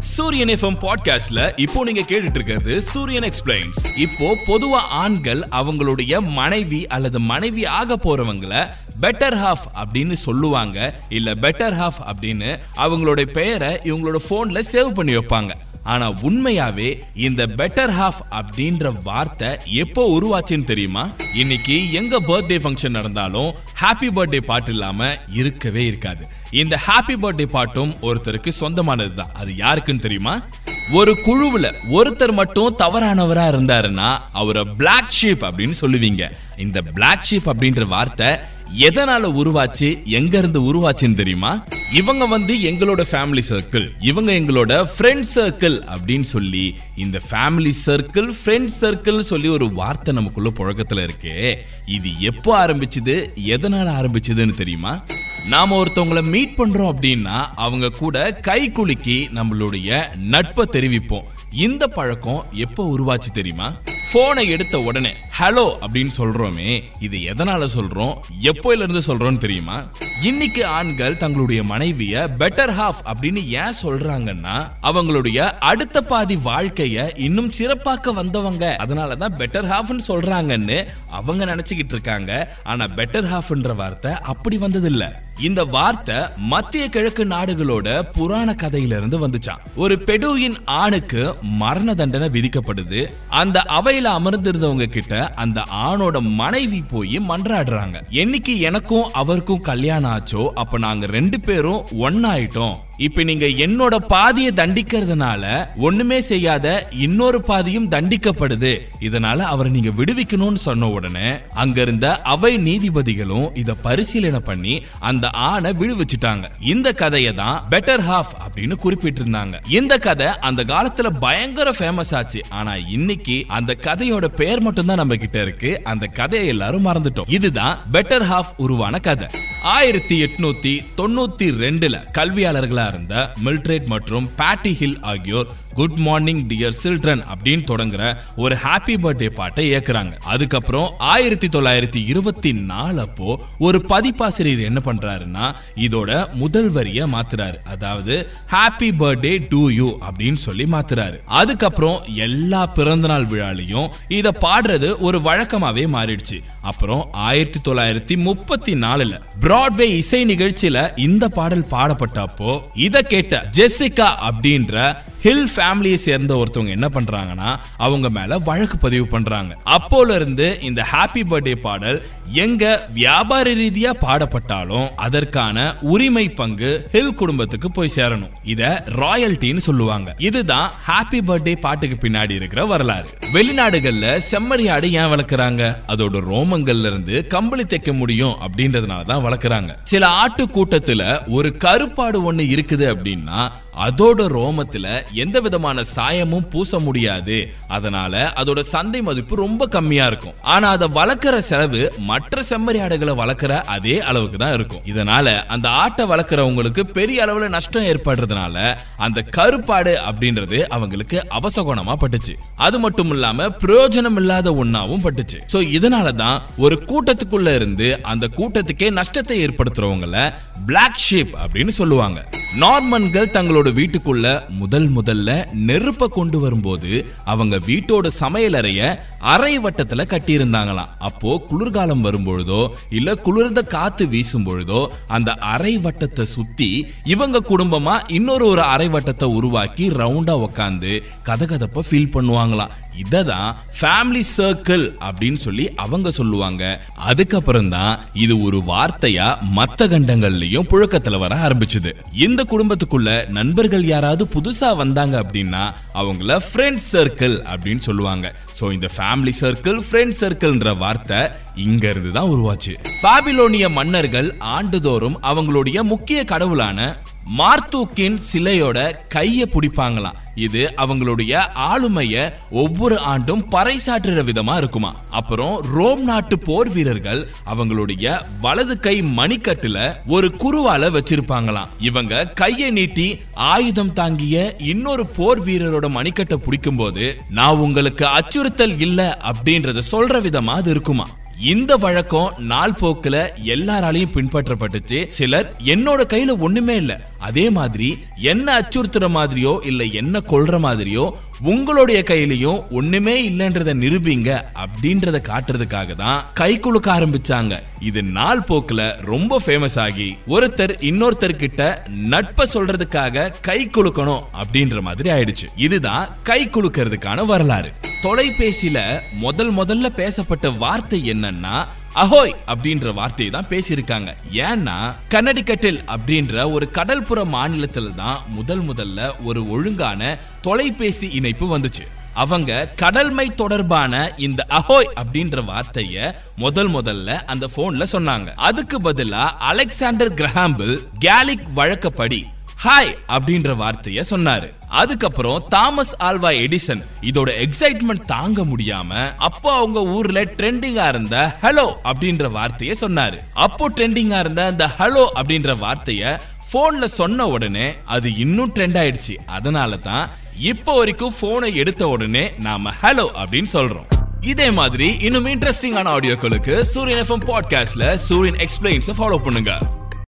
சூரியன் எஃப்எம் பாட்காஸ்ட்ல இப்போ நீங்க கேட்டுட்டு இருக்கிறது சூரியன் எக்ஸ்பிளைன்ஸ் இப்போ பொதுவா ஆண்கள் அவங்களுடைய மனைவி அல்லது மனைவி ஆக போறவங்கள பெட்டர் ஹாஃப் அப்படின்னு சொல்லுவாங்க. இல்ல பெட்டர் ஹாஃப் அப்படின்னு அவங்களுடைய பெயரை இவங்களோட போன்ல சேவ் பண்ணி வைப்பாங்க. ஆனா உண்மையாவே இந்த பெட்டர் ஹாஃப் அப்படின்ற வார்த்தை எப்போ உருவாச்சுன்னு தெரியுமா? இன்னைக்கு எங்க பர்த்டே ஃபங்க்ஷன் நடந்தாலும் ஹாப்பி பர்த்டே பாட்டு இல்லாம இருக்கவே இருக்காது. இந்த ஹாப்பி பர்த்டே பாட்டும் ஒருத்தருக்கு சொந்தமானது தான் அது யாருக்குன்னு தெரியுமா? ஒரு குழுவுல ஒருத்தர் மட்டும் தவறானவரா இருந்தாருன்னா அவரை பிளாக் ஷீப் அப்படின்னு சொல்லுவீங்க. இந்த பிளாக் ஷீப் அப்படின்ற வார்த்தை எதனால உருவாச்சு? எங்க இருந்து உருவாச்சுன்னு தெரியுமா? இவங்க வந்து எங்களோட ஃபேமிலி சர்க்கிள் இவங்க எங்களோட ஃப்ரெண்ட் சர்க்கிள் அப்படின்னு சொல்லி இந்த ஃபேமிலி சர்க்கிள் ஃப்ரெண்ட் சர்க்கிள் சொல்லி ஒரு வார்த்தை நமக்குள்ள புழக்கத்துல இருக்கே. இது எப்போ ஆரம்பிச்சது? எதனால ஆரம்பிச்சதுன்னு தெரியுமா? நாம ஒருத்தவங்கள மீட் பண்றோம் அப்படின்னா அவங்க கூட கை குலுக்கி நம்மளுடைய நட்பை தெரிவிப்போம். இந்த பழக்கம் எப்போ உருவாச்சு தெரியுமா? போனை எடுத்த உடனே. ஹலோ அப்படின்னு சொல்றோமே இது எதனால சொல்றோம்? எப்போல இருந்து சொல்றோம்னு தெரியுமா? இன்னைக்கு ஆண்கள் தங்களுடைய மனைவிய பெட்டர் ஹாஃப் அப்படின்னு ஏன் சொல்றாங்கன்னா அவங்களுடைய அடுத்த பாதி வாழ்க்கைய இன்னும் சிறப்பாக்க வந்தவங்க. அதனாலதான் பெட்டர் ஹாஃப்னு சொல்றாங்கன்னு அவங்க நினைச்சுக்கிட்டு இருக்காங்க. ஆனா பெட்டர் ஹாஃப்ன்ற வார்த்தை அப்படி வந்ததில்ல. இந்த வார்த்தை மத்திய கிழக்கு நாடுகளோட புராண கதையில இருந்து வந்துச்சான் ஒரு பெடுவின் ஆணுக்கு மரண தண்டனை விதிக்கப்படுது. அந்த அவையில அமர்ந்திருந்தவங்க கிட்ட அந்த ஆணோட மனைவி போய் மன்றாடுறாங்க. என்னைக்கு எனக்கும் அவருக்கும் கல்யாணம் ஆச்சோ அப்ப நாங்க ரெண்டு பேரும் ஒன்னாயிட்டோம் இப்ப நீங்க என்னோட பாதியை தண்டிக்கிறதுனால ஒண்ணுமே செய்யாத இன்னொரு பாதியும் தண்டிக்கப்படுது. இதனால அவரை நீங்க விடுவிக்கணும்னு சொன்ன உடனே அங்க இருந்த அவை நீதிபதிகளும் இத பரிசீலனை பண்ணி அந்த ஆணை விடுவிச்சிட்டாங்க. இந்த கதையை தான் பெட்டர் ஹாஃப் அப்படின்னு குறிப்பிட்டிருந்தாங்க. இந்த கதை அந்த காலத்துல பயங்கர ஃபேமஸ் ஆச்சு. ஆனா இன்னைக்கு அந்த கதையோட பெயர் மட்டும் தான் நம்ம கிட்ட இருக்கு. அந்த கதையை எல்லாரும் மறந்துட்டோம். இதுதான் பெட்டர் ஹாஃப் உருவான கதை. ஆயிரத்தி எட்நூத்தி தொண்ணூத்தி ரெண்டுல கல்வியாளர்களா இருந்த மில்ட்ரேட் மற்றும் பேட்டி ஹில் ஆகியோர் குட் மார்னிங் டியர் சில்ட்ரன் அப்படின்னு தொடங்குற ஒரு ஹாப்பி பர்த்டே பாட்டை இயக்குறாங்க அதுக்கப்புறம் ஆயிரத்தி தொள்ளாயிரத்தி இருபத்தி நாலு அப்போ ஒரு பதிப்பாசிரியர் என்ன பண்றாருன்னா இதோட முதல் வரிய மாத்துறாரு. அதாவது ஹாப்பி பர்த்டே டு யூ அப்படின்னு சொல்லி மாத்துறாரு. அதுக்கப்புறம் எல்லா பிறந்தநாள் விழாலையும் இத பாடுறது ஒரு வழக்கமாவே மாறிடுச்சு. அப்புறம் ஆயிரத்தி தொள்ளாயிரத்தி முப்பத்தி நாலுல பிராட்வே இசை நிகழ்ச்சியில இந்த பாடல் பாடப்பட்டப்போ இத கேட்ட ஜெசிகா அப்படின்ற ஹில் ஃபேமிலியை சேர்ந்த ஒருத்தவங்க என்ன பண்றாங்கன்னா அவங்க மேல வழக்கு பதிவு பண்றாங்க. அப்போல இருந்து இந்த ஹாப்பி பர்த்டே பாடல் எங்க வியாபார ரீதியா பாடப்பட்டாலும் அதற்கான உரிமை பங்கு ஹில் குடும்பத்துக்கு போய் சேரணும். இத ராயல்ட்டின்னு சொல்லுவாங்க. இதுதான் ஹாப்பி பர்த்டே பாட்டுக்கு பின்னாடி இருக்கிற வரலாறு. வெளிநாடுகள்ல செம்மறியாடு ஏன் வளர்க்குறாங்க? அதோட ரோமங்கள்ல இருந்து கம்பளி தைக்க முடியும் அப்படின்றதுனால தான் வளர்க்குறாங்க. சில ஆட்டு கூட்டத்துல ஒரு கருப்பாடு ஒண்ணு இருக்குது அப்படின்னா அதோட ரோமத்துல எந்த விதமான சாயமும் பூச முடியாது. அதனால அதோட சந்தை மதிப்பு ரொம்ப கம்மியா இருக்கும். ஆனா அதை வளர்க்குற செலவு மற்ற செம்மறி ஆடுகளை வளர்க்குற அதே அளவுக்கு தான் இருக்கும். இதனால அந்த ஆட்டை வளர்க்குறவங்களுக்கு பெரிய அளவுல நஷ்டம் ஏற்படுறதுனால அந்த கருப்பாடு அப்படின்றது அவங்களுக்கு அபசகுணமா பட்டுச்சு. அது மட்டும் இல்லாம பிரயோஜனம் இல்லாத ஒண்ணாவும் பட்டுச்சு. சோ இதனால தான் ஒரு கூட்டத்துக்குள்ள இருந்து அந்த கூட்டத்துக்கே நஷ்டத்தை ஏற்படுத்துறவங்கள பிளாக் ஷீப் அப்படின்னு சொல்லுவாங்க. நார்மன்கள் தங்களோட வீட்டுக்குள்ள முதல் முதல்ல நெருப்ப கொண்டு வரும்போது அவங்க வீட்டோட சமையலறைய அரை வட்டத்துல கட்டியிருந்தாங்களாம். அப்போ குளிர்காலம் வரும்பொழுதோ இல்ல குளிர்ந்த காத்து வீசும் பொழுதோ அந்த அரை வட்டத்தை சுத்தி இவங்க குடும்பமா இன்னொரு ஒரு அரை வட்டத்தை உருவாக்கி ரவுண்டா உக்காந்து கதகதப்ப ஃபீல் பண்ணுவாங்களாம். இதை தான் ஃபேமிலி சர்க்கிள் அப்படின்னு சொல்லி அவங்க சொல்லுவாங்க. அதுக்கப்புறம் தான் இது ஒரு வார்த்தையா மத்த கண்டங்கள்லயும் புழக்கத்துல வர ஆரம்பிச்சது. இந்த குடும்பத்துக்குள்ள நண்பர்கள் யாராவது புதுசா வந்தாங்க அப்படின்னா அவங்கள ஃப்ரெண்ட் சர்க்கிள் அப்படின்னு சொல்லுவாங்க. சோ இந்த ஃபேமிலி சர்க்கிள் ஃப்ரெண்ட் சர்க்கிள்ன்ற வார்த்தை இங்க இருந்து தான் உருவாச்சு. பாபிலோனிய மன்னர்கள் ஆண்டுதோறும் அவங்களுடைய முக்கிய கடவுளான மார்த்தூக்கின் சிலையோட கையை பிடிப்பாங்களாம். இது அவங்களுடைய ஆளுமைய ஒவ்வொரு ஆண்டும் பறைசாற்றுற விதமா இருக்குமா. அப்புறம் ரோம் நாட்டு போர் வீரர்கள் அவங்களுடைய வலது கை மணிக்கட்டுல ஒரு குருவால வச்சிருப்பாங்களாம். இவங்க கையை நீட்டி ஆயுதம் தாங்கிய இன்னொரு போர் வீரரோட மணிக்கட்டை பிடிக்கும் போது நான் உங்களுக்கு அச்சுறுத்தல் இல்ல அப்படின்றத சொல்ற விதமா அது இருக்குமா. இந்த வழக்கம் நாள் போக்குல எல்லாராலையும் பின்பற்றப்பட்டுச்சு. சிலர் என்னோட கையில ஒண்ணுமே இல்ல. அதே மாதிரி என்ன அச்சுறுத்துற மாதிரியோ இல்ல என்ன கொள்ற மாதிரியோ உங்களுடைய கையிலயும் ஒண்ணுமே இல்லைன்றத நிரூபிங்க அப்படின்றத காட்டுறதுக்காக தான் கை குலுக்க ஆரம்பிச்சாங்க. இது நாள் போக்குல ரொம்ப ஃபேமஸ் ஆகி ஒருத்தர் இன்னொருத்தர் கிட்ட நட்பை சொல்றதுக்காக கை குலுக்கணும் அப்படின்ற மாதிரி ஆயிடுச்சு. இதுதான் கை குலுக்கிறதுக்கான வரலாறு. தொலைபேசியில முதல் முதல்ல பேசப்பட்ட வார்த்தை என்னன்னா அஹோய் அப்படின்ற வார்த்தையை தான் பேசியிருக்காங்க. ஏன்னா கன்னடிக்கட்டில் அப்படின்ற ஒரு கடல்புற மாநிலத்தில் தான் முதல் முதல்ல ஒரு ஒழுங்கான தொலைபேசி இணைப்பு வந்துச்சு. அவங்க கடல்மை தொடர்பான இந்த அஹோய் அப்படின்ற வார்த்தைய முதல் முதல்ல அந்த போன்ல சொன்னாங்க. அதுக்கு பதிலா அலெக்சாண்டர் கிரஹாம்பிள் கேலிக் வழக்கப்படி ஹாய் அப்படின்ற வார்த்தைய சொன்னாரு. அதுக்கப்புறம் தாமஸ் ஆல்வா எடிசன் இதோட எக்ஸைட்மெண்ட் தாங்க முடியாம அப்போ அவங்க ஊர்ல ட்ரெண்டிங்கா இருந்த ஹலோ அப்படின்ற வார்த்தைய சொன்னாரு. அப்போ ட்ரெண்டிங்கா இருந்த அந்த ஹலோ அப்படின்ற வார்த்தைய போன்ல சொன்ன உடனே அது இன்னும் ட்ரெண்ட் ஆயிடுச்சு. அதனால தான் இப்போ வரைக்கும் போனை எடுத்த உடனே நாம ஹலோ அப்படின்னு சொல்றோம். இதே மாதிரி இன்னும் இன்ட்ரெஸ்டிங்கான ஆடியோக்களுக்கு சூரியன் எஃப்எம் பாட்காஸ்ட்ல சூரியன் எக்ஸ்பிளைன்ஸ் ஃபாலோ பண்ணுங்க.